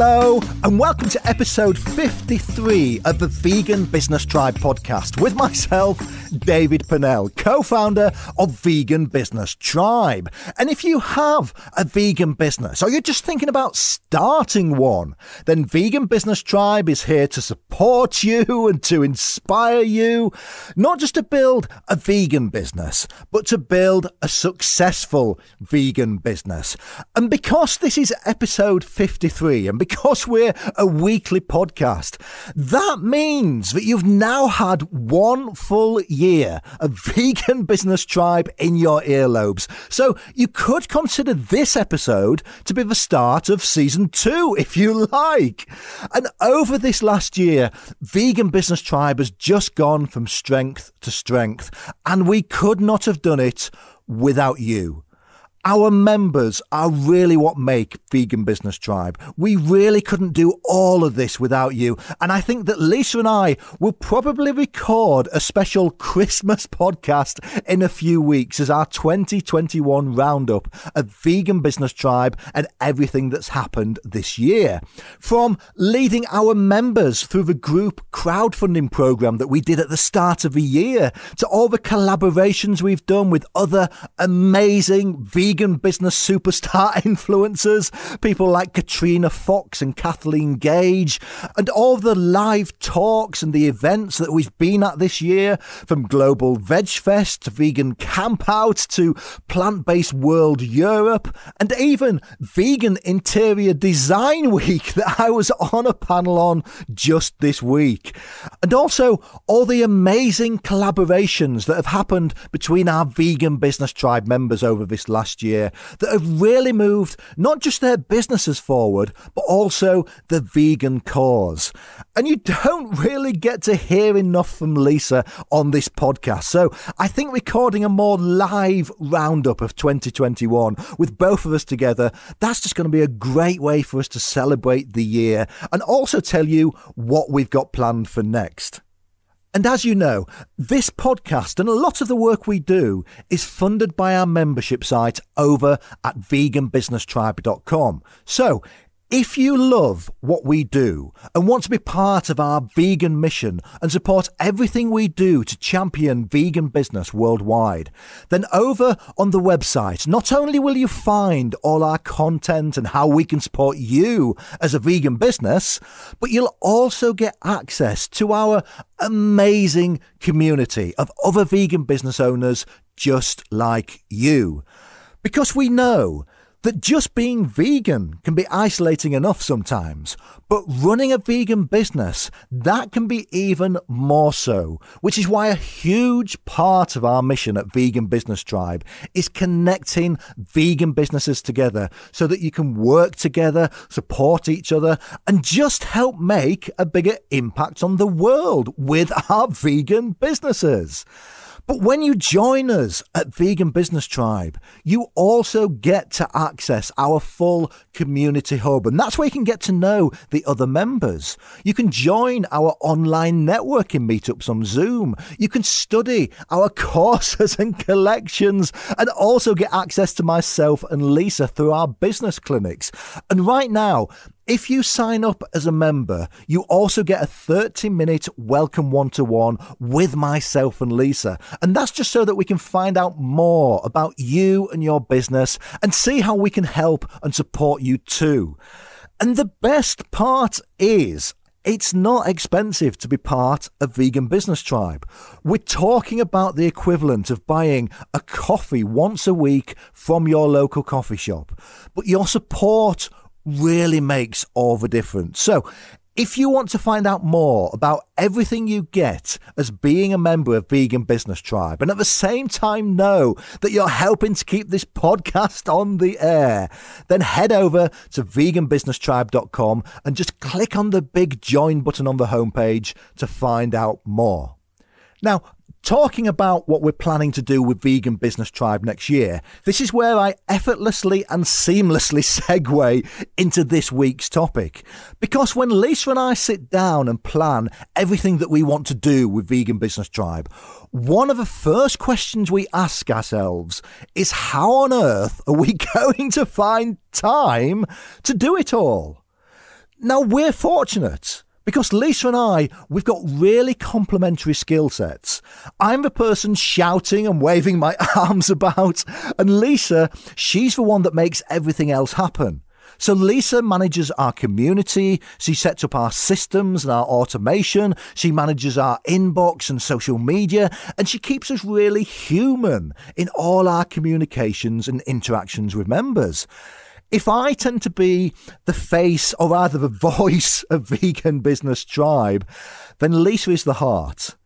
Hello, and welcome to episode 53 of the Vegan Business Tribe podcast with myself, David Purnell, co founder of Vegan Business Tribe. And if you have a vegan business or you're just thinking about starting one, then Vegan Business Tribe is here to support you and to inspire you, not just to build a vegan business, but to build a successful vegan business. And because this is episode 53, and because we're a weekly podcast, that means that you've now had one full year of Vegan Business Tribe in your earlobes. So you could consider this episode to be the start of season two, if you like. And over this last year, Vegan Business Tribe has just gone from strength to strength, and we could not have done it without you. Our members are really what make Vegan Business Tribe. We really couldn't do all of this without you. And I think that Lisa and I will probably record a special Christmas podcast in a few weeks as our 2021 roundup of Vegan Business Tribe and everything that's happened this year. From leading our members through the group crowdfunding program that we did at the start of the year to all the collaborations we've done with other amazing vegan vegan business superstar influencers, people like Katrina Fox and Kathleen Gage, and all the live talks and the events that we've been at this year, from Global Veg Fest to Vegan Campout to Plant Based World Europe, and even Vegan Interior Design Week that I was on a panel on just this week. And also all the amazing collaborations that have happened between our vegan business tribe members over this last last year that have really moved not just their businesses forward, but also the vegan cause. And you don't really get to hear enough from Lisa on this podcast. So I think recording a more live roundup of 2021 with both of us together, that's just going to be a great way for us to celebrate the year and also tell you what we've got planned for next. And as you know, this podcast and a lot of the work we do is funded by our membership site over at veganbusinesstribe.com. So if you love what we do and want to be part of our vegan mission and support everything we do to champion vegan business worldwide, then over on the website, not only will you find all our content and how we can support you as a vegan business, but you'll also get access to our amazing community of other vegan business owners just like you. Because we know that just being vegan can be isolating enough sometimes, but running a vegan business, that can be even more so, which is why a huge part of our mission at Vegan Business Tribe is connecting vegan businesses together so that you can work together, support each other, and just help make a bigger impact on the world with our vegan businesses. But when you join us at Vegan Business Tribe, you also get to access our full community hub. And that's where you can get to know the other members. You can join our online networking meetups on Zoom. You can study our courses and collections and also get access to myself and Lisa through our business clinics. And right now, if you sign up as a member, you also get a 30 minute welcome one to one with myself and Lisa. And that's just so that we can find out more about you and your business and see how we can help and support you too. And the best part is, it's not expensive to be part of Vegan Business Tribe. We're talking about the equivalent of buying a coffee once a week from your local coffee shop. But your support really makes all the difference. So, if you want to find out more about everything you get as being a member of Vegan Business Tribe and at the same time know that you're helping to keep this podcast on the air, then head over to veganbusinesstribe.com and just click on the big join button on the homepage to find out more. Now, Talking about what we're planning to do with Vegan Business Tribe next year, this is where I effortlessly and seamlessly segue into this week's topic. Because when Lisa and I sit down and plan everything that we want to do with Vegan Business Tribe, one of the first questions we ask ourselves is how on earth are we going to find time to do it all? Now, we're fortunate because Lisa and I, we've got really complementary skill sets. I'm the person shouting and waving my arms about, and Lisa, she's the one that makes everything else happen. So Lisa manages our community, she sets up our systems and our automation, she manages our inbox and social media, and she keeps us really human in all our communications and interactions with members if I tend to be the face or rather the voice of Vegan Business Tribe, then Lisa is the heart.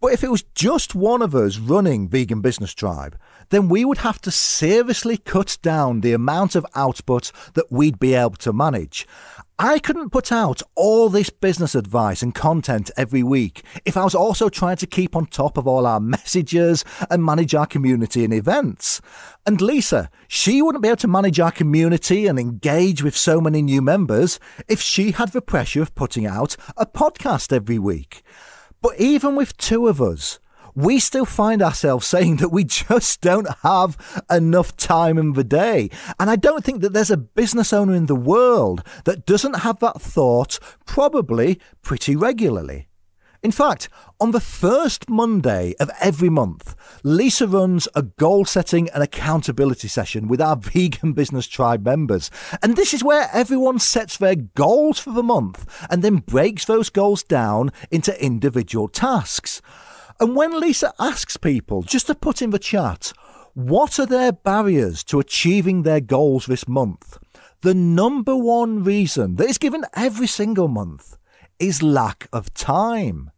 But if it was just one of us running Vegan Business Tribe, then we would have to seriously cut down the amount of output that we'd be able to manage. I couldn't put out all this business advice and content every week if I was also trying to keep on top of all our messages and manage our community and events. And Lisa, she wouldn't be able to manage our community and engage with so many new members if she had the pressure of putting out a podcast every week. But even with two of us, we still find ourselves saying that we just don't have enough time in the day. And I don't think that there's a business owner in the world that doesn't have that thought probably pretty regularly. In fact, on the first Monday of every month, Lisa runs a goal setting and accountability session with our Vegan Business Tribe members. And this is where everyone sets their goals for the month and then breaks those goals down into individual tasks. And when Lisa asks people just to put in the chat, what are their barriers to achieving their goals this month? The number one reason that is given every single month is lack of time.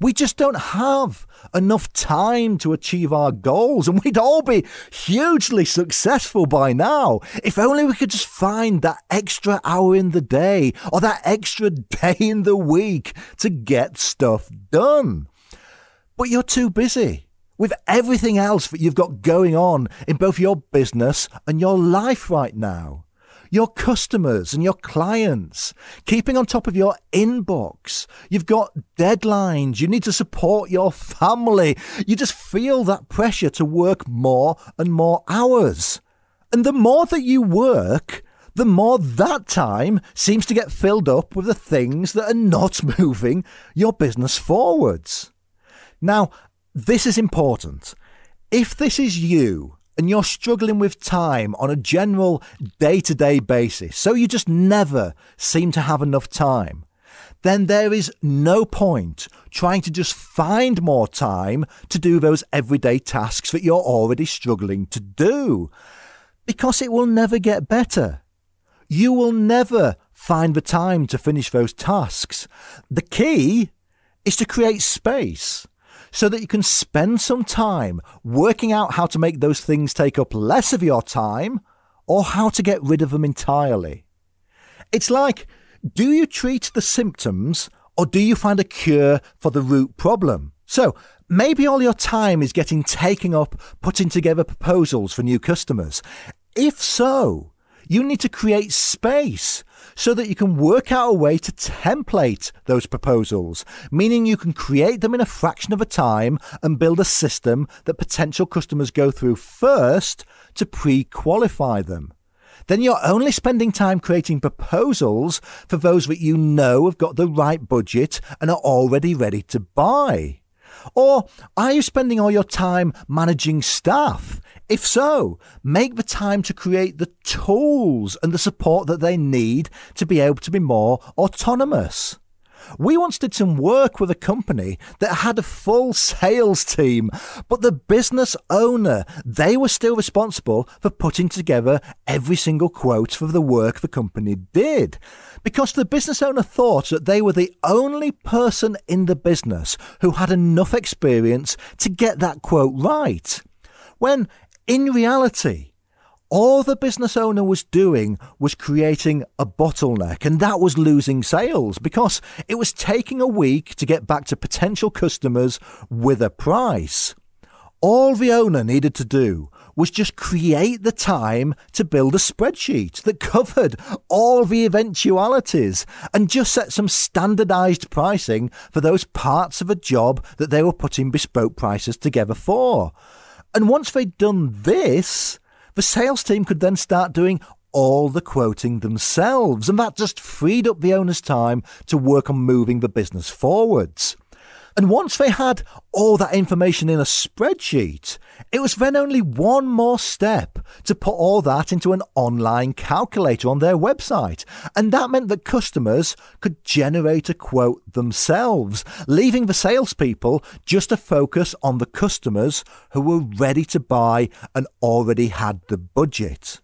We just don't have enough time to achieve our goals, and we'd all be hugely successful by now if only we could just find that extra hour in the day or that extra day in the week to get stuff done but you're too busy with everything else that you've got going on in both your business and your life right now. Your customers and your clients, keeping on top of your inbox. You've got deadlines. You need to support your family. You just feel that pressure to work more and more hours. And the more that you work, the more that time seems to get filled up with the things that are not moving your business forwards. Now, this is important. If this is you and you're struggling with time on a general day to day basis, so you just never seem to have enough time, then there is no point trying to just find more time to do those everyday tasks that you're already struggling to do. Because it will never get better. You will never find the time to finish those tasks. The key is to create space so that you can spend some time working out how to make those things take up less of your time or how to get rid of them entirely. It's like, do you treat the symptoms or do you find a cure for the root problem? So, maybe all your time is getting taken up putting together proposals for new customers. If so, you need to create space so that you can work out a way to template those proposals, meaning you can create them in a fraction of a time and build a system that potential customers go through first to pre qualify them. Then you're only spending time creating proposals for those that you know have got the right budget and are already ready to buy. Or are you spending all your time managing staff? If so, make the time to create the tools and the support that they need to be able to be more autonomous. We once did some work with a company that had a full sales team, but the business owner, they were still responsible for putting together every single quote for the work the company did. Because the business owner thought that they were the only person in the business who had enough experience to get that quote right. When in reality, all the business owner was doing was creating a bottleneck, and that was losing sales because it was taking a week to get back to potential customers with a price. All the owner needed to do was just create the time to build a spreadsheet that covered all the eventualities and just set some standardized pricing for those parts of a job that they were putting bespoke prices together for. And once they'd done this, the sales team could then start doing all the quoting themselves, and that just freed up the owner's time to work on moving the business forwards. And once they had all that information in a spreadsheet, it was then only one more step to put all that into an online calculator on their website. And that meant that customers could generate a quote themselves, leaving the salespeople just to focus on the customers who were ready to buy and already had the budget.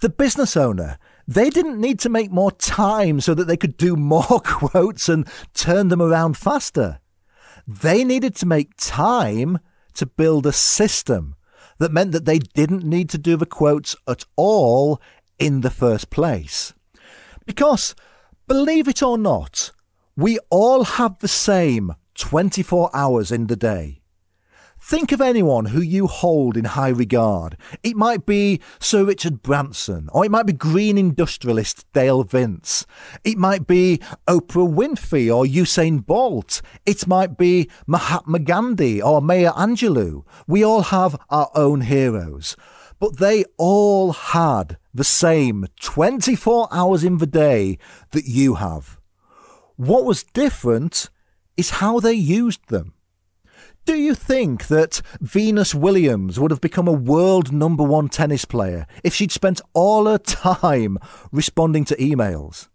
The business owner they didn't need to make more time so that they could do more quotes and turn them around faster. They needed to make time to build a system that meant that they didn't need to do the quotes at all in the first place. Because, believe it or not, we all have the same 24 hours in the day. Think of anyone who you hold in high regard. It might be Sir Richard Branson, or it might be green industrialist Dale Vince. It might be Oprah Winfrey or Usain Bolt. It might be Mahatma Gandhi or Maya Angelou. We all have our own heroes. But they all had the same 24 hours in the day that you have. What was different is how they used them. Do you think that Venus Williams would have become a world number one tennis player if she'd spent all her time responding to emails?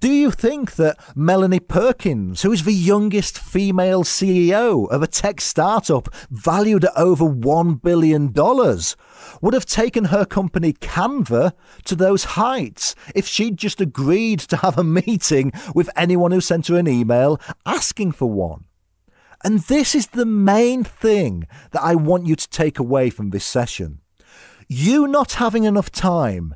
Do you think that Melanie Perkins, who is the youngest female CEO of a tech startup valued at over $1 billion, would have taken her company Canva to those heights if she'd just agreed to have a meeting with anyone who sent her an email asking for one? And this is the main thing that I want you to take away from this session. You not having enough time,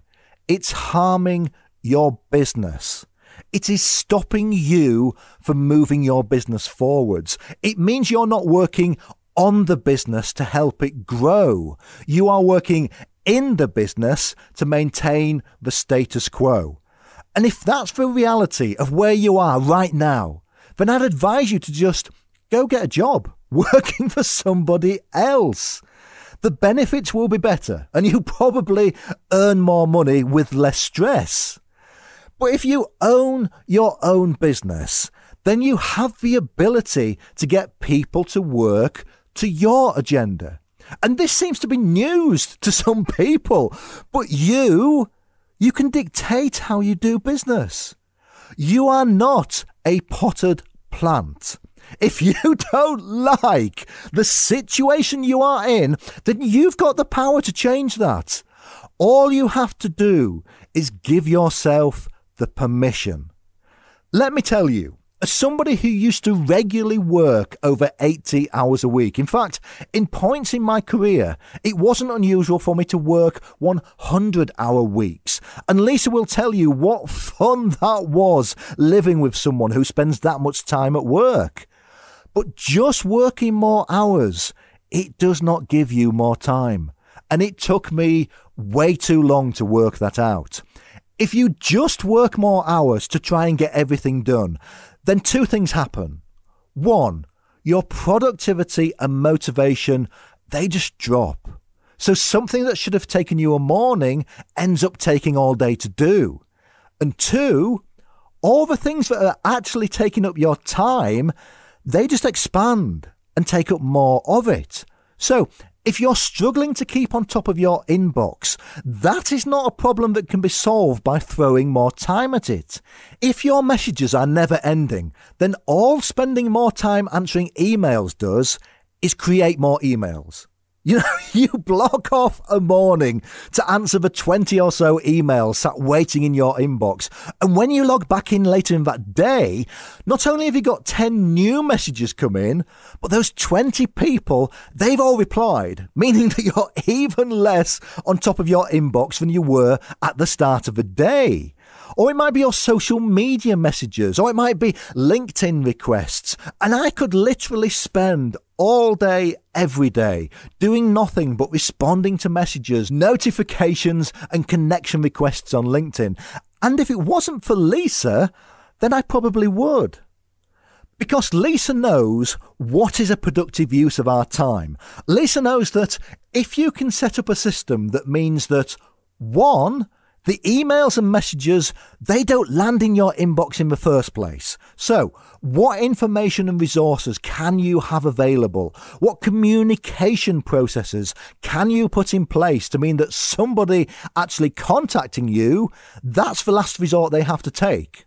it's harming your business. It is stopping you from moving your business forwards. It means you're not working on the business to help it grow. You are working in the business to maintain the status quo. And if that's the reality of where you are right now, then I'd advise you to just Go get a job working for somebody else. The benefits will be better and you probably earn more money with less stress. But if you own your own business, then you have the ability to get people to work to your agenda. And this seems to be news to some people, but you, you can dictate how you do business. You are not a potted plant. If you don't like the situation you are in, then you've got the power to change that. All you have to do is give yourself the permission. Let me tell you, as somebody who used to regularly work over 80 hours a week, in fact, in points in my career, it wasn't unusual for me to work 100 hour weeks. And Lisa will tell you what fun that was living with someone who spends that much time at work. But just working more hours, it does not give you more time. And it took me way too long to work that out. If you just work more hours to try and get everything done, then two things happen. One, your productivity and motivation, they just drop. So something that should have taken you a morning ends up taking all day to do. And two, all the things that are actually taking up your time, they just expand and take up more of it. So, if you're struggling to keep on top of your inbox, that is not a problem that can be solved by throwing more time at it. If your messages are never ending, then all spending more time answering emails does is create more emails. You know, you block off a morning to answer the 20 or so emails sat waiting in your inbox. And when you log back in later in that day, not only have you got 10 new messages come in, but those 20 people, they've all replied, meaning that you're even less on top of your inbox than you were at the start of the day. Or it might be your social media messages, or it might be LinkedIn requests. And I could literally spend all day, every day, doing nothing but responding to messages, notifications, and connection requests on LinkedIn. And if it wasn't for Lisa, then I probably would. Because Lisa knows what is a productive use of our time. Lisa knows that if you can set up a system that means that one, the emails and messages, they don't land in your inbox in the first place. So, what information and resources can you have available? What communication processes can you put in place to mean that somebody actually contacting you, that's the last resort they have to take?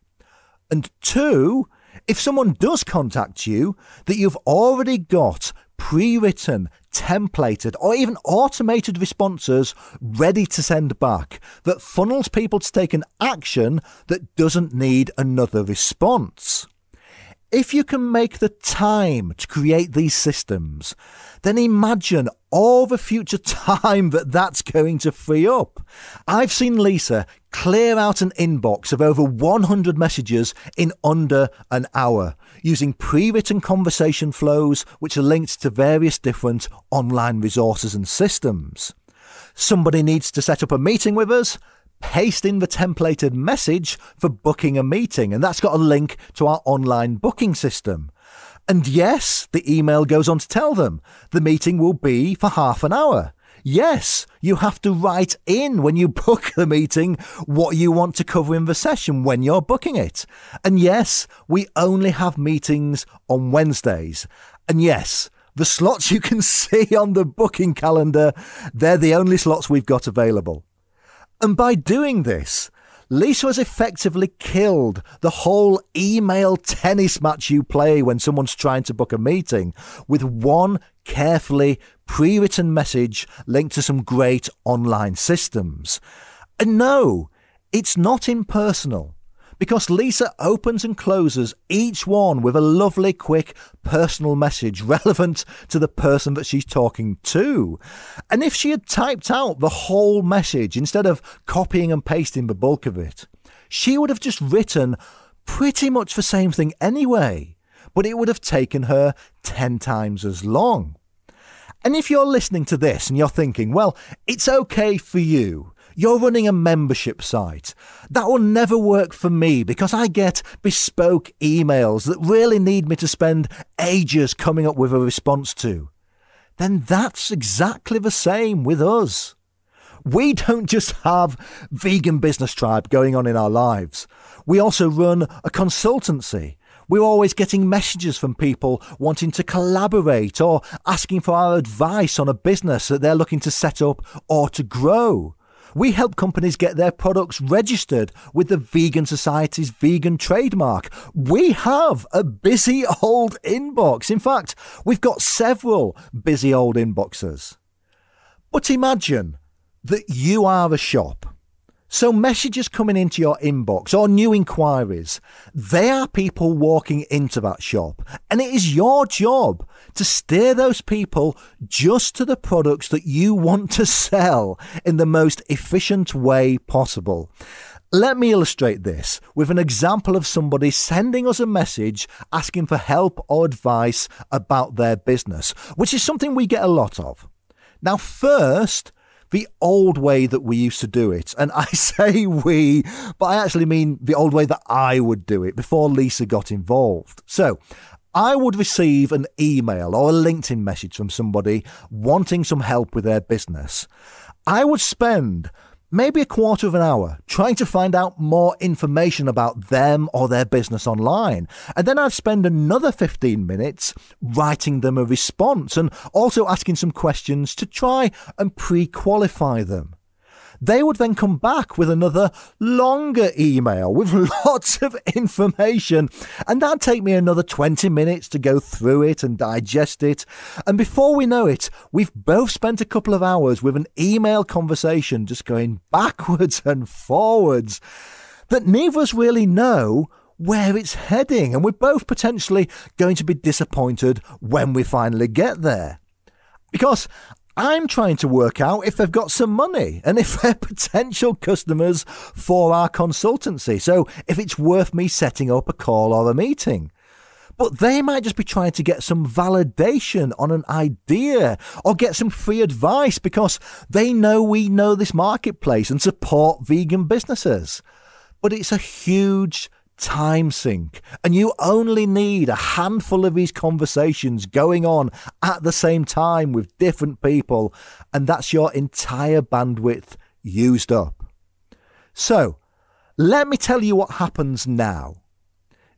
And two, if someone does contact you, that you've already got pre written, templated, or even automated responses ready to send back that funnels people to take an action that doesn't need another response. If you can make the time to create these systems, then imagine all the future time that that's going to free up. I've seen Lisa clear out an inbox of over 100 messages in under an hour using pre written conversation flows which are linked to various different online resources and systems. Somebody needs to set up a meeting with us paste in the templated message for booking a meeting, and that's got a link to our online booking system. And yes, the email goes on to tell them the meeting will be for half an hour. Yes, you have to write in when you book the meeting what you want to cover in the session when you're booking it. And yes, we only have meetings on Wednesdays. And yes, the slots you can see on the booking calendar, they're the only slots we've got available. And by doing this, Lisa has effectively killed the whole email tennis match you play when someone's trying to book a meeting with one carefully pre written message linked to some great online systems. And no, it's not impersonal because Lisa opens and closes each one with a lovely, quick, personal message relevant to the person that she's talking to. And if she had typed out the whole message instead of copying and pasting the bulk of it, she would have just written pretty much the same thing anyway, but it would have taken her 10 times as long. And if you're listening to this and you're thinking, well, it's okay for you, you're running a membership site. That will never work for me because I get bespoke emails that really need me to spend ages coming up with a response to. Then that's exactly the same with us. We don't just have vegan business tribe going on in our lives. We also run a consultancy. We're always getting messages from people wanting to collaborate or asking for our advice on a business that they're looking to set up or to grow. We help companies get their products registered with the Vegan Society's vegan trademark. We have a busy old inbox. In fact, we've got several busy old inboxes. But imagine that you are a shop so, messages coming into your inbox or new inquiries, they are people walking into that shop. And it is your job to steer those people just to the products that you want to sell in the most efficient way possible. Let me illustrate this with an example of somebody sending us a message asking for help or advice about their business, which is something we get a lot of. Now, first, the old way that we used to do it. And I say we, but I actually mean the old way that I would do it before Lisa got involved. So, I would receive an email or a LinkedIn message from somebody wanting some help with their business. I would spend maybe a quarter of an hour trying to find out more information about them or their business online. And then I'd spend another 15 minutes writing them a response and also asking some questions to try and pre qualify them they would then come back with another longer email with lots of information. And that'd take me another 20 minutes to go through it and digest it. And before we know it, we've both spent a couple of hours with an email conversation just going backwards and forwards that neither of us really know where it's heading. And we're both potentially going to be disappointed when we finally get there. Because I'm trying to work out if they've got some money and if they're potential customers for our consultancy. So if it's worth me setting up a call or a meeting. But they might just be trying to get some validation on an idea or get some free advice because they know we know this marketplace and support vegan businesses. But it's a huge time sink. And you only need a handful of these conversations going on at the same time with different people, and that's your entire bandwidth used up. So, let me tell you what happens now.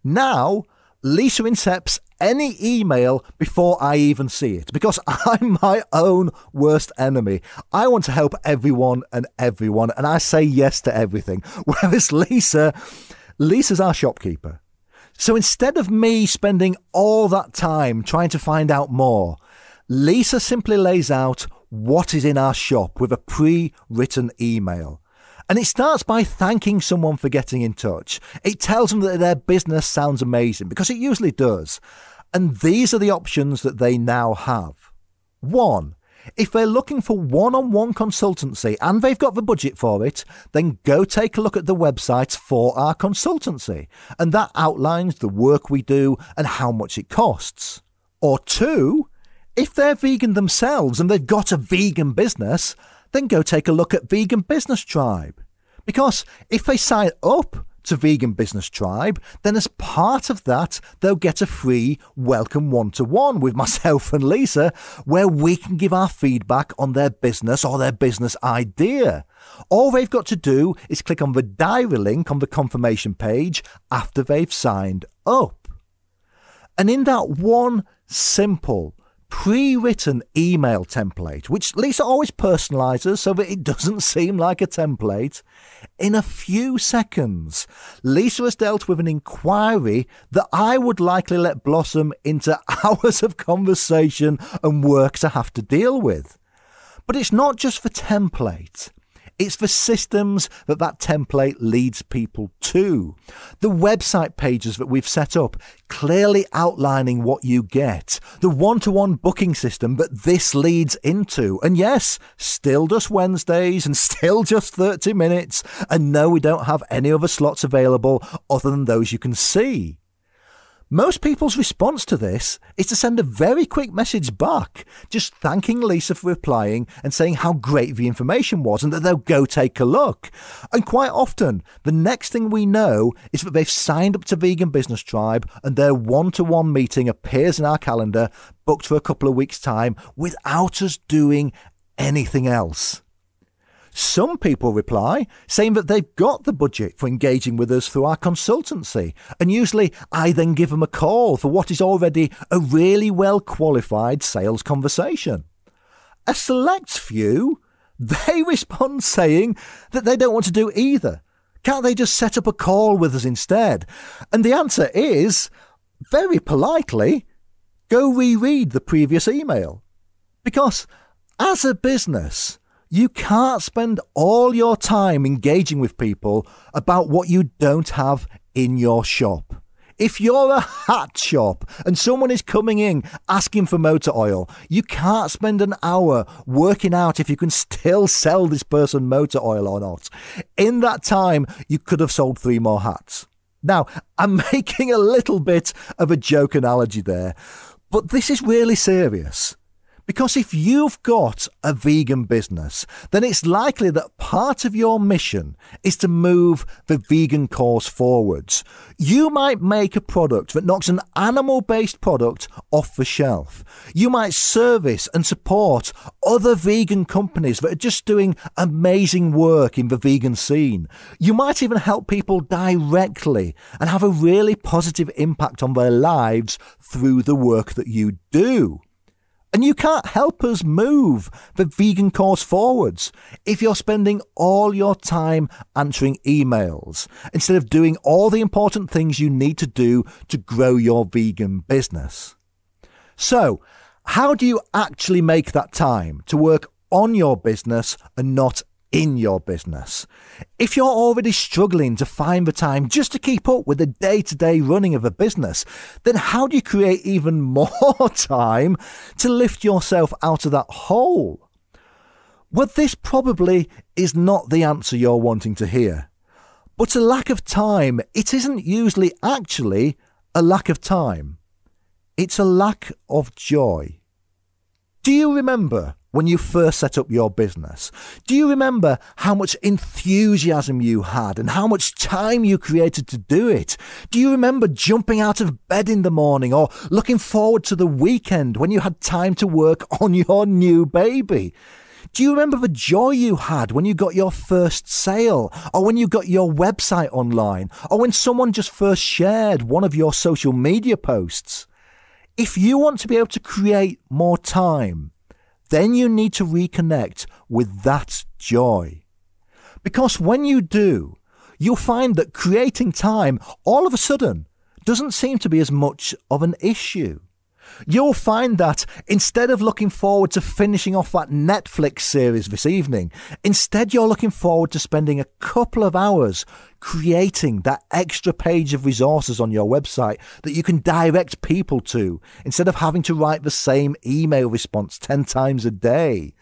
Now, Lisa incepts any email before I even see it because I'm my own worst enemy. I want to help everyone and everyone, and I say yes to everything. Whereas Lisa, Lisa's our shopkeeper. So instead of me spending all that time trying to find out more, Lisa simply lays out what is in our shop with a pre written email. And it starts by thanking someone for getting in touch. It tells them that their business sounds amazing because it usually does. And these are the options that they now have. One, if they're looking for one on one consultancy and they've got the budget for it, then go take a look at the website for our consultancy. And that outlines the work we do and how much it costs. Or two, if they're vegan themselves and they've got a vegan business, then go take a look at Vegan Business Tribe. Because if they sign up to Vegan Business Tribe, then as part of that, they'll get a free welcome one to one with myself and Lisa, where we can give our feedback on their business or their business idea. All they've got to do is click on the diary link on the confirmation page after they've signed up. And in that one simple, pre written email template, which Lisa always personalizes so that it doesn't seem like a template. In a few seconds, Lisa has dealt with an inquiry that I would likely let blossom into hours of conversation and work to have to deal with. But it's not just the template. It's the systems that that template leads people to. The website pages that we've set up, clearly outlining what you get. The one to one booking system that this leads into. And yes, still just Wednesdays and still just 30 minutes. And no, we don't have any other slots available other than those you can see. Most people's response to this is to send a very quick message back, just thanking Lisa for replying and saying how great the information was and that they'll go take a look. And quite often, the next thing we know is that they've signed up to Vegan Business Tribe and their one to one meeting appears in our calendar, booked for a couple of weeks' time, without us doing anything else. Some people reply saying that they've got the budget for engaging with us through our consultancy, and usually I then give them a call for what is already a really well qualified sales conversation. A select few, they respond saying that they don't want to do either. Can't they just set up a call with us instead? And the answer is, very politely, go reread the previous email. Because as a business, you can't spend all your time engaging with people about what you don't have in your shop. If you're a hat shop and someone is coming in asking for motor oil, you can't spend an hour working out if you can still sell this person motor oil or not. In that time, you could have sold three more hats. Now, I'm making a little bit of a joke analogy there, but this is really serious. Because if you've got a vegan business, then it's likely that part of your mission is to move the vegan cause forwards. You might make a product that knocks an animal based product off the shelf. You might service and support other vegan companies that are just doing amazing work in the vegan scene. You might even help people directly and have a really positive impact on their lives through the work that you do. And you can't help us move the vegan cause forwards if you're spending all your time answering emails instead of doing all the important things you need to do to grow your vegan business. So, how do you actually make that time to work on your business and not in your business. If you're already struggling to find the time just to keep up with the day to day running of a business, then how do you create even more time to lift yourself out of that hole? Well, this probably is not the answer you're wanting to hear. But a lack of time, it isn't usually actually a lack of time. It's a lack of joy. Do you remember when you first set up your business? Do you remember how much enthusiasm you had and how much time you created to do it? Do you remember jumping out of bed in the morning or looking forward to the weekend when you had time to work on your new baby? Do you remember the joy you had when you got your first sale, or when you got your website online, or when someone just first shared one of your social media posts? If you want to be able to create more time, then you need to reconnect with that joy. Because when you do, you'll find that creating time all of a sudden doesn't seem to be as much of an issue. You'll find that instead of looking forward to finishing off that Netflix series this evening, instead you're looking forward to spending a couple of hours creating that extra page of resources on your website that you can direct people to instead of having to write the same email response 10 times a day.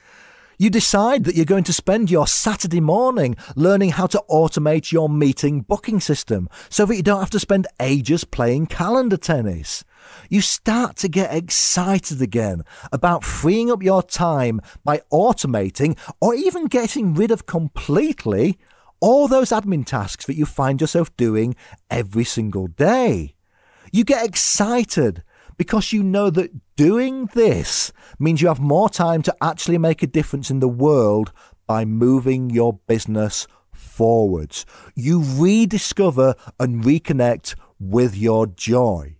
You decide that you're going to spend your Saturday morning learning how to automate your meeting booking system so that you don't have to spend ages playing calendar tennis. You start to get excited again about freeing up your time by automating or even getting rid of completely all those admin tasks that you find yourself doing every single day. You get excited because you know that doing this means you have more time to actually make a difference in the world by moving your business forwards. You rediscover and reconnect with your joy.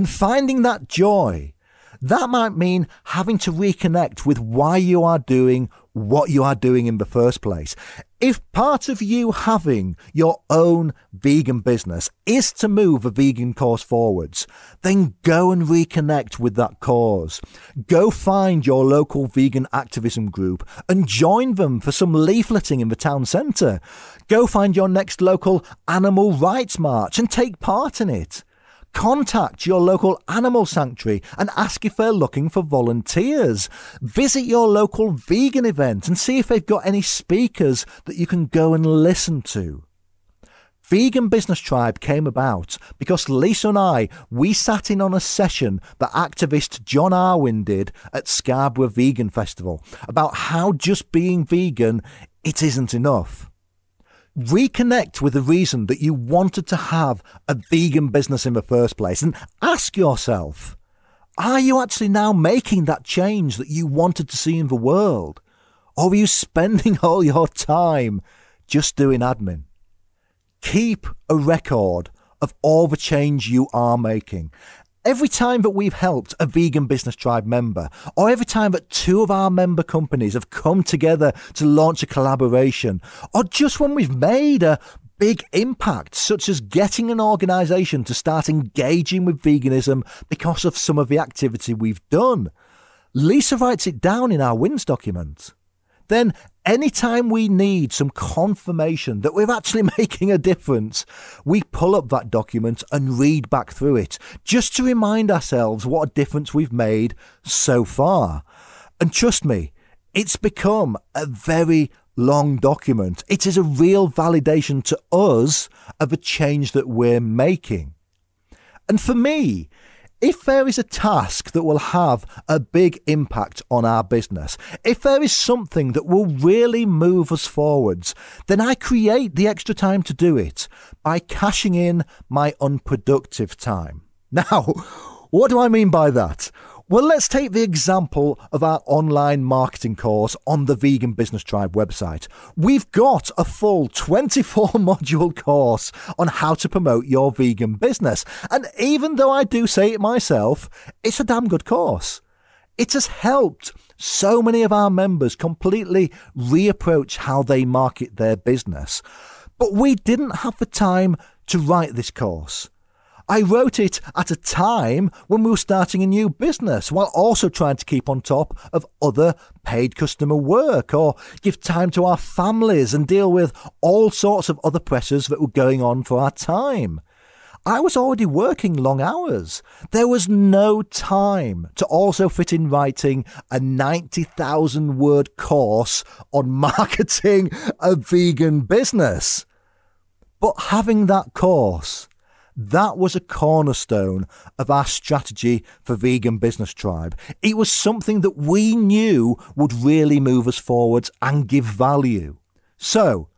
And finding that joy, that might mean having to reconnect with why you are doing what you are doing in the first place. If part of you having your own vegan business is to move a vegan cause forwards, then go and reconnect with that cause. Go find your local vegan activism group and join them for some leafleting in the town centre. Go find your next local animal rights march and take part in it. Contact your local animal sanctuary and ask if they're looking for volunteers. Visit your local vegan event and see if they've got any speakers that you can go and listen to. Vegan Business Tribe came about because Lisa and I, we sat in on a session that activist John Arwin did at Scarborough Vegan Festival about how just being vegan, it isn't enough reconnect with the reason that you wanted to have a vegan business in the first place and ask yourself are you actually now making that change that you wanted to see in the world? Or are you spending all your time just doing admin? Keep a record of all the change you are making Every time that we've helped a vegan business tribe member, or every time that two of our member companies have come together to launch a collaboration, or just when we've made a big impact, such as getting an organisation to start engaging with veganism because of some of the activity we've done, Lisa writes it down in our wins document. Then anytime we need some confirmation that we're actually making a difference, we pull up that document and read back through it just to remind ourselves what a difference we've made so far. And trust me, it's become a very long document. It is a real validation to us of a change that we're making. And for me, if there is a task that will have a big impact on our business, if there is something that will really move us forwards, then I create the extra time to do it by cashing in my unproductive time. Now, what do I mean by that? Well, let's take the example of our online marketing course on the Vegan Business Tribe website. We've got a full 24 module course on how to promote your vegan business. And even though I do say it myself, it's a damn good course. It has helped so many of our members completely reapproach how they market their business. But we didn't have the time to write this course. I wrote it at a time when we were starting a new business while also trying to keep on top of other paid customer work or give time to our families and deal with all sorts of other pressures that were going on for our time. I was already working long hours. There was no time to also fit in writing a 90,000 word course on marketing a vegan business. But having that course that was a cornerstone of our strategy for Vegan Business Tribe. It was something that we knew would really move us forwards and give value. So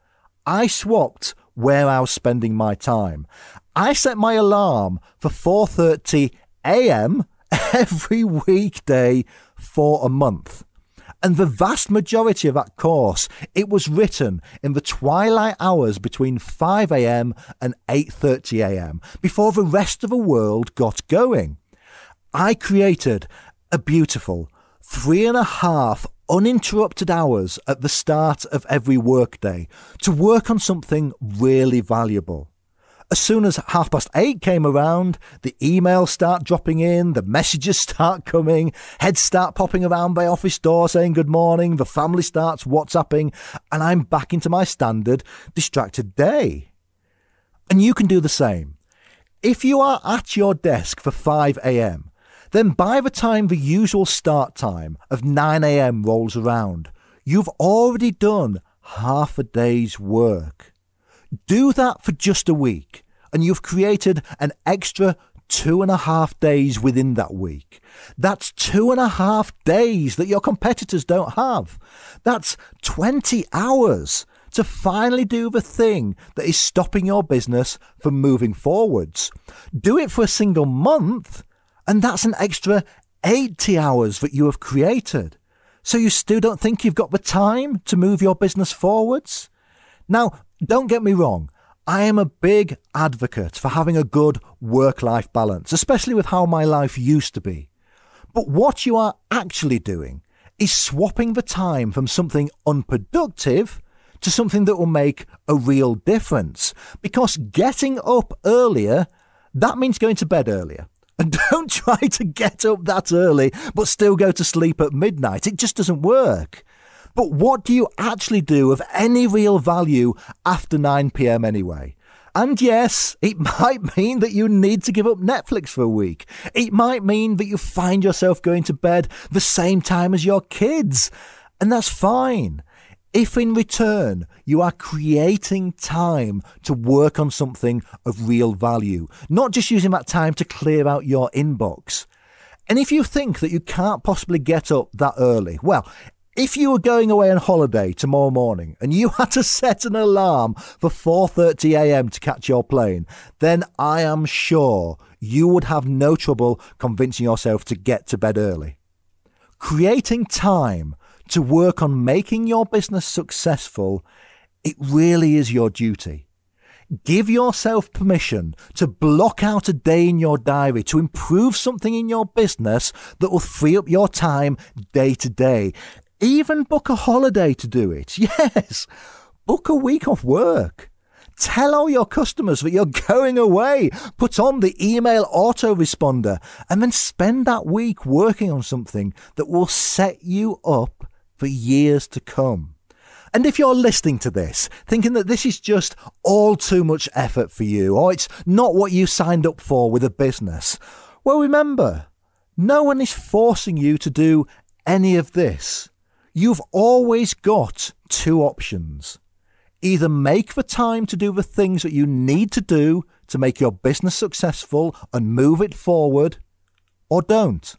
I swapped where I was spending my time. I set my alarm for 4:30 a.m. every weekday for a month. And the vast majority of that course, it was written in the twilight hours between 5am and 8.30am before the rest of the world got going. I created a beautiful three and a half uninterrupted hours at the start of every workday to work on something really valuable. As soon as half past eight came around, the emails start dropping in, the messages start coming, heads start popping around my office door saying good morning, the family starts WhatsApping, and I'm back into my standard distracted day. And you can do the same. If you are at your desk for 5 a.m., then by the time the usual start time of 9 a.m. rolls around, you've already done half a day's work. Do that for just a week, and you've created an extra two and a half days within that week. That's two and a half days that your competitors don't have. That's 20 hours to finally do the thing that is stopping your business from moving forwards. Do it for a single month, and that's an extra 80 hours that you have created. So you still don't think you've got the time to move your business forwards? Now, don't get me wrong. I am a big advocate for having a good work life balance, especially with how my life used to be. But what you are actually doing is swapping the time from something unproductive to something that will make a real difference. Because getting up earlier, that means going to bed earlier. And don't try to get up that early but still go to sleep at midnight. It just doesn't work. But what do you actually do of any real value after 9 pm anyway? And yes, it might mean that you need to give up Netflix for a week. It might mean that you find yourself going to bed the same time as your kids. And that's fine. If in return you are creating time to work on something of real value, not just using that time to clear out your inbox. And if you think that you can't possibly get up that early, well, if you were going away on holiday tomorrow morning and you had to set an alarm for 4:30 a.m. to catch your plane, then I am sure you would have no trouble convincing yourself to get to bed early. Creating time to work on making your business successful, it really is your duty. Give yourself permission to block out a day in your diary to improve something in your business that will free up your time day to day. Even book a holiday to do it. Yes. Book a week off work. Tell all your customers that you're going away. Put on the email autoresponder and then spend that week working on something that will set you up for years to come. And if you're listening to this thinking that this is just all too much effort for you or it's not what you signed up for with a business, well, remember, no one is forcing you to do any of this you've always got two options. Either make the time to do the things that you need to do to make your business successful and move it forward, or don't,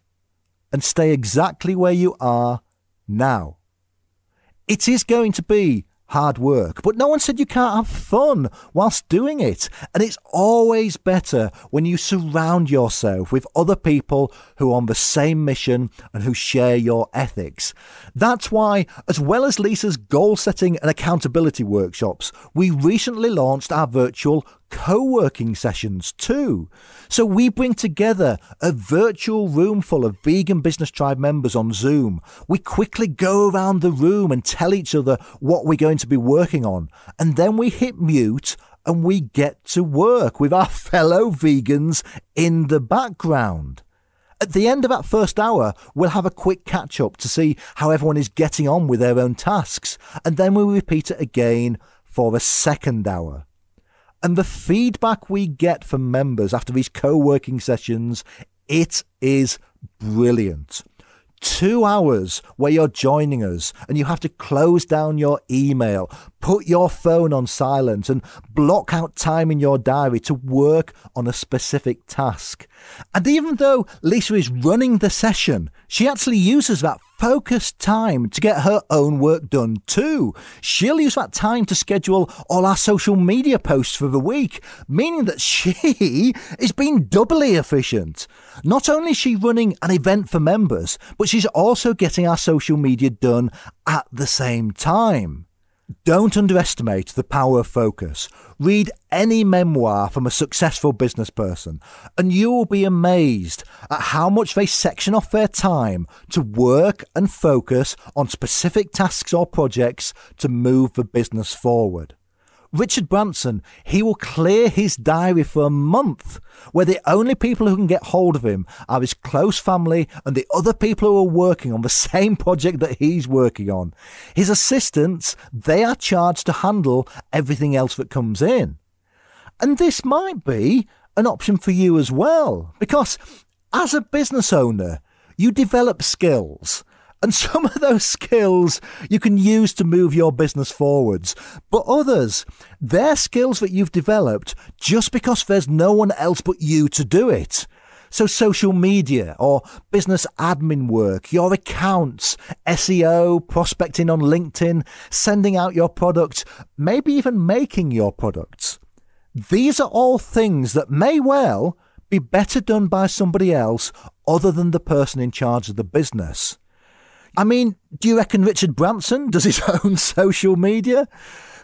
and stay exactly where you are now. It is going to be hard work. But no one said you can't have fun whilst doing it. And it's always better when you surround yourself with other people who are on the same mission and who share your ethics. That's why, as well as Lisa's goal setting and accountability workshops, we recently launched our virtual co working sessions too. So we bring together a virtual room full of Vegan Business Tribe members on Zoom. We quickly go around the room and tell each other what we're going to be working on. And then we hit mute and we get to work with our fellow vegans in the background. At the end of that first hour, we'll have a quick catch up to see how everyone is getting on with their own tasks, and then we'll repeat it again for a second hour. And the feedback we get from members after these co working sessions, it is brilliant. Two hours where you're joining us and you have to close down your email, put your phone on silent, and block out time in your diary to work on a specific task. And even though Lisa is running the session, she actually uses that focused time to get her own work done too. She'll use that time to schedule all our social media posts for the week, meaning that she is being doubly efficient. Not only is she running an event for members, but she's also getting our social media done at the same time. Don't underestimate the power of focus. Read any memoir from a successful business person, and you will be amazed at how much they section off their time to work and focus on specific tasks or projects to move the business forward. Richard Branson, he will clear his diary for a month, where the only people who can get hold of him are his close family and the other people who are working on the same project that he's working on. His assistants, they are charged to handle everything else that comes in. And this might be an option for you as well, because as a business owner, you develop skills and some of those skills you can use to move your business forwards. But others, they're skills that you've developed just because there's no one else but you to do it. So social media or business admin work, your accounts, SEO, prospecting on LinkedIn, sending out your product, maybe even making your products. These are all things that may well be better done by somebody else other than the person in charge of the business. I mean, do you reckon Richard Branson does his own social media?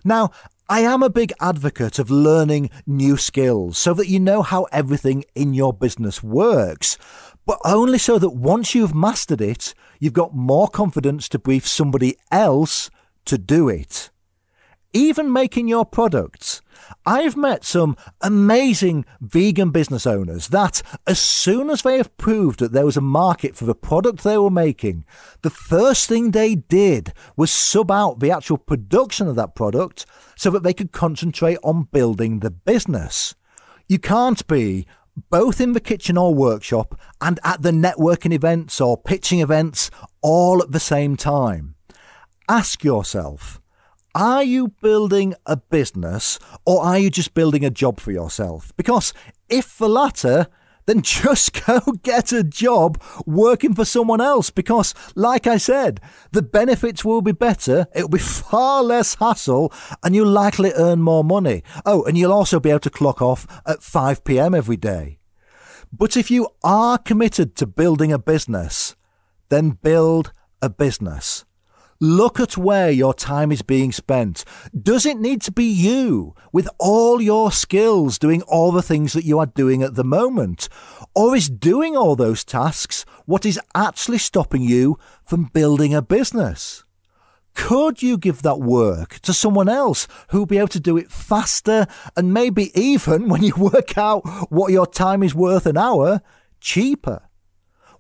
Now, I am a big advocate of learning new skills so that you know how everything in your business works, but only so that once you've mastered it, you've got more confidence to brief somebody else to do it. Even making your products. I've met some amazing vegan business owners that, as soon as they have proved that there was a market for the product they were making, the first thing they did was sub out the actual production of that product so that they could concentrate on building the business. You can't be both in the kitchen or workshop and at the networking events or pitching events all at the same time. Ask yourself, are you building a business or are you just building a job for yourself? Because if the latter, then just go get a job working for someone else because, like I said, the benefits will be better, it'll be far less hassle, and you'll likely earn more money. Oh, and you'll also be able to clock off at 5 pm every day. But if you are committed to building a business, then build a business. Look at where your time is being spent. Does it need to be you with all your skills doing all the things that you are doing at the moment? Or is doing all those tasks what is actually stopping you from building a business? Could you give that work to someone else who'll be able to do it faster and maybe even when you work out what your time is worth an hour, cheaper?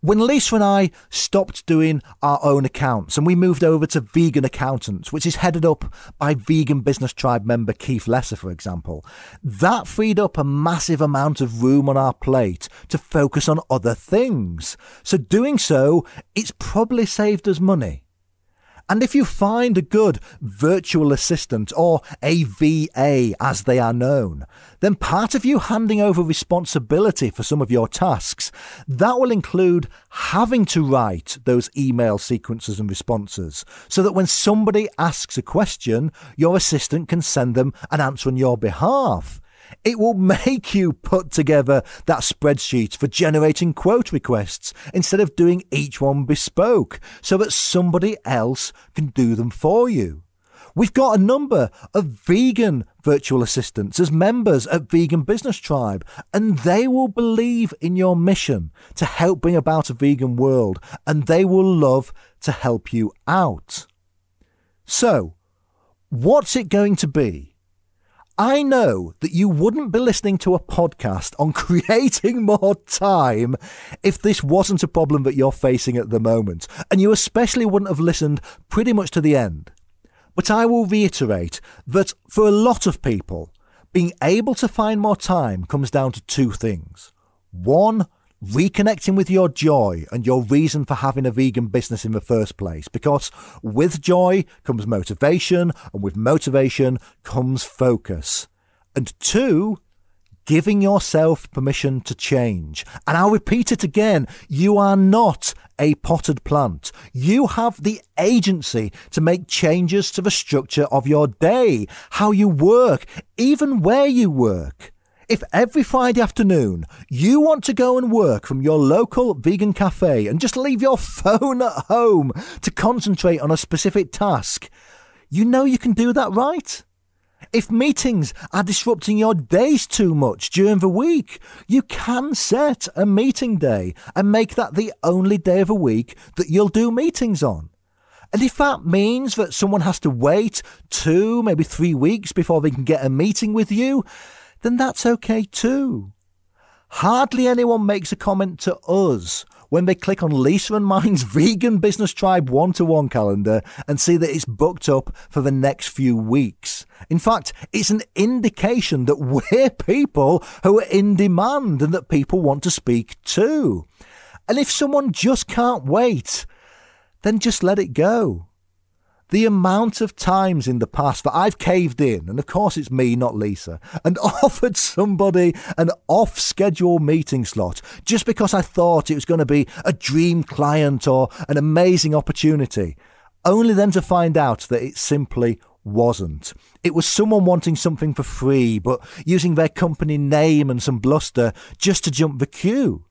When Lisa and I stopped doing our own accounts and we moved over to Vegan Accountants, which is headed up by Vegan Business Tribe member Keith Lesser, for example, that freed up a massive amount of room on our plate to focus on other things. So doing so, it's probably saved us money. And if you find a good virtual assistant or a VA as they are known, then part of you handing over responsibility for some of your tasks, that will include having to write those email sequences and responses so that when somebody asks a question, your assistant can send them an answer on your behalf. It will make you put together that spreadsheet for generating quote requests instead of doing each one bespoke so that somebody else can do them for you. We've got a number of vegan virtual assistants as members at Vegan Business Tribe, and they will believe in your mission to help bring about a vegan world, and they will love to help you out. So, what's it going to be? I know that you wouldn't be listening to a podcast on creating more time if this wasn't a problem that you're facing at the moment, and you especially wouldn't have listened pretty much to the end. But I will reiterate that for a lot of people, being able to find more time comes down to two things. One, reconnecting with your joy and your reason for having a vegan business in the first place. Because with joy comes motivation, and with motivation comes focus. And two, giving yourself permission to change. And I'll repeat it again. You are not a potted plant. You have the agency to make changes to the structure of your day, how you work, even where you work. If every Friday afternoon you want to go and work from your local vegan cafe and just leave your phone at home to concentrate on a specific task, you know you can do that, right? If meetings are disrupting your days too much during the week, you can set a meeting day and make that the only day of a week that you'll do meetings on. And if that means that someone has to wait two, maybe three weeks before they can get a meeting with you, then that's okay too. Hardly anyone makes a comment to us when they click on Lisa and mine's Vegan Business Tribe one to one calendar and see that it's booked up for the next few weeks. In fact, it's an indication that we're people who are in demand and that people want to speak to. And if someone just can't wait, then just let it go the amount of times in the past that I've caved in, and of course it's me, not Lisa, and offered somebody an off schedule meeting slot just because I thought it was going to be a dream client or an amazing opportunity, only then to find out that it simply wasn't. It was someone wanting something for free, but using their company name and some bluster just to jump the queue.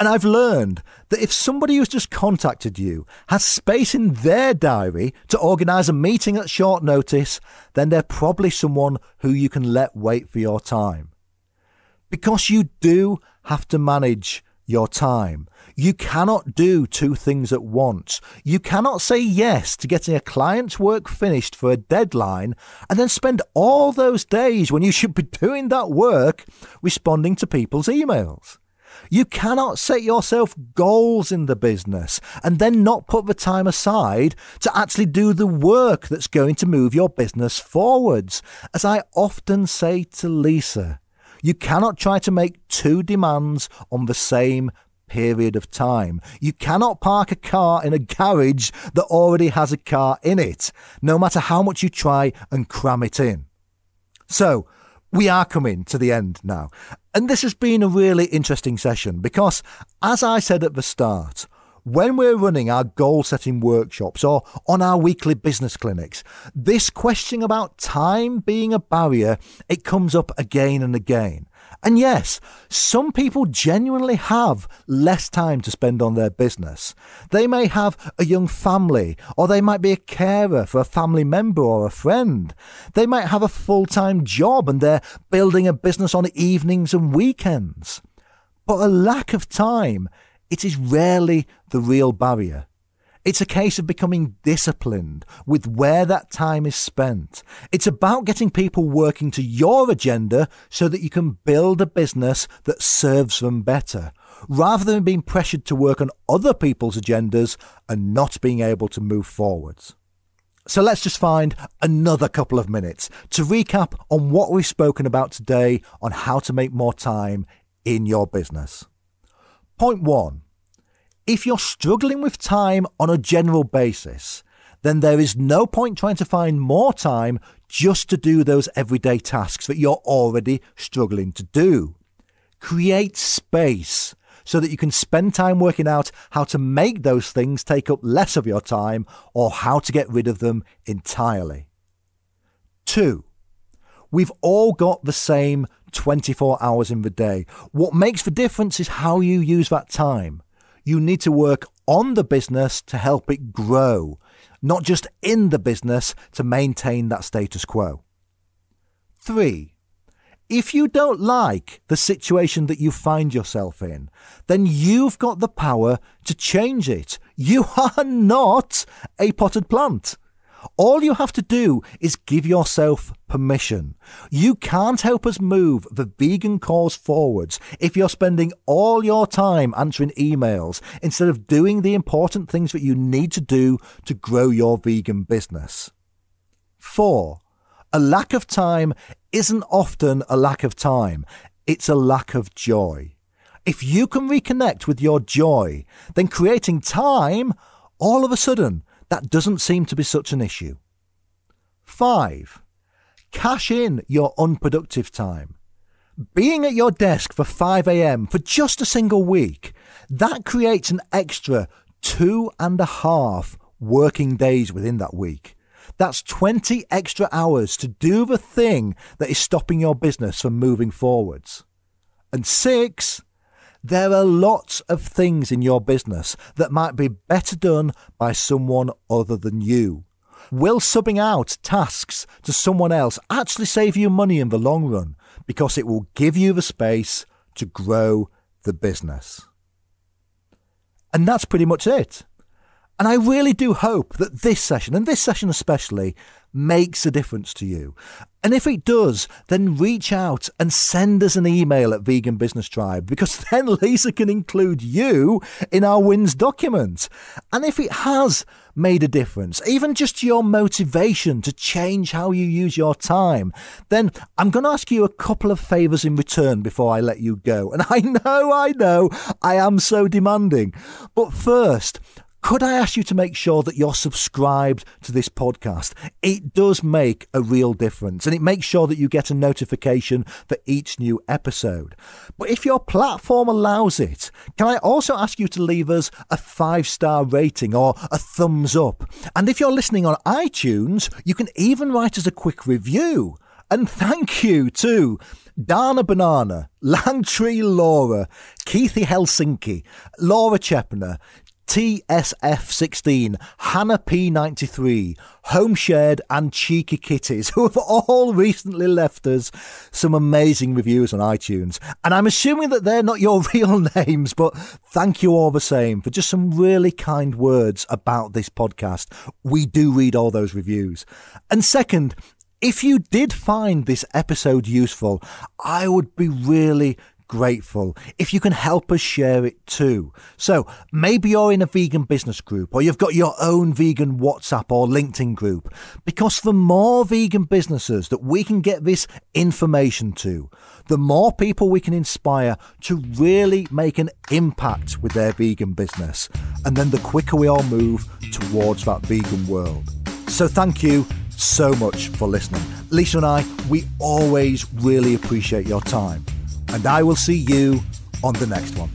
And I've learned that if somebody who's just contacted you has space in their diary to organise a meeting at short notice, then they're probably someone who you can let wait for your time. Because you do have to manage your time. You cannot do two things at once. You cannot say yes to getting a client's work finished for a deadline and then spend all those days when you should be doing that work responding to people's emails. You cannot set yourself goals in the business and then not put the time aside to actually do the work that's going to move your business forwards. As I often say to Lisa, you cannot try to make two demands on the same period of time. You cannot park a car in a garage that already has a car in it, no matter how much you try and cram it in. So, we are coming to the end now. And this has been a really interesting session because, as I said at the start, when we're running our goal setting workshops or on our weekly business clinics, this question about time being a barrier, it comes up again and again. And yes, some people genuinely have less time to spend on their business. They may have a young family, or they might be a carer for a family member or a friend. They might have a full time job and they're building a business on evenings and weekends. But a lack of time, it is rarely the real barrier. It's a case of becoming disciplined with where that time is spent. It's about getting people working to your agenda so that you can build a business that serves them better, rather than being pressured to work on other people's agendas and not being able to move forwards. So let's just find another couple of minutes to recap on what we've spoken about today on how to make more time in your business. Point one if you're struggling with time on a general basis, then there is no point trying to find more time just to do those everyday tasks that you're already struggling to do. Create space so that you can spend time working out how to make those things take up less of your time or how to get rid of them entirely. Two, we've all got the same 24 hours in the day. What makes the difference is how you use that time you need to work on the business to help it grow, not just in the business to maintain that status quo. Three, if you don't like the situation that you find yourself in, then you've got the power to change it. You are not a potted plant. All you have to do is give yourself permission. You can't help us move the vegan cause forwards if you're spending all your time answering emails instead of doing the important things that you need to do to grow your vegan business. 4. A lack of time isn't often a lack of time, it's a lack of joy. If you can reconnect with your joy, then creating time all of a sudden that doesn't seem to be such an issue. 5. Cash in your unproductive time. being at your desk for 5 a.m. for just a single week, that creates an extra two and a half working days within that week. That's 20 extra hours to do the thing that is stopping your business from moving forwards. And six, there are lots of things in your business that might be better done by someone other than you. Will subbing out tasks to someone else actually save you money in the long run because it will give you the space to grow the business? And that's pretty much it. And I really do hope that this session, and this session especially, makes a difference to you. And if it does, then reach out and send us an email at Vegan Business Tribe because then Lisa can include you in our wins document. And if it has made a difference, even just your motivation to change how you use your time, then I'm going to ask you a couple of favors in return before I let you go. And I know, I know, I am so demanding. But first, could I ask you to make sure that you're subscribed to this podcast? It does make a real difference and it makes sure that you get a notification for each new episode. But if your platform allows it, can I also ask you to leave us a five star rating or a thumbs up? And if you're listening on iTunes, you can even write us a quick review. And thank you to Dana Banana, Langtree Laura, Keithy Helsinki, Laura Chepner, TSF16, Hannah P93, Home Shared, and Cheeky Kitties, who have all recently left us some amazing reviews on iTunes. And I'm assuming that they're not your real names, but thank you all the same for just some really kind words about this podcast. We do read all those reviews. And second, if you did find this episode useful, I would be really grateful if you can help us share it too. So maybe you're in a vegan business group or you've got your own vegan WhatsApp or LinkedIn group. Because the more vegan businesses that we can get this information to, the more people we can inspire to really make an impact with their vegan business. And then the quicker we all move towards that vegan world. So thank you so much for listening. Lisa and I, we always really appreciate your time and I will see you on the next one.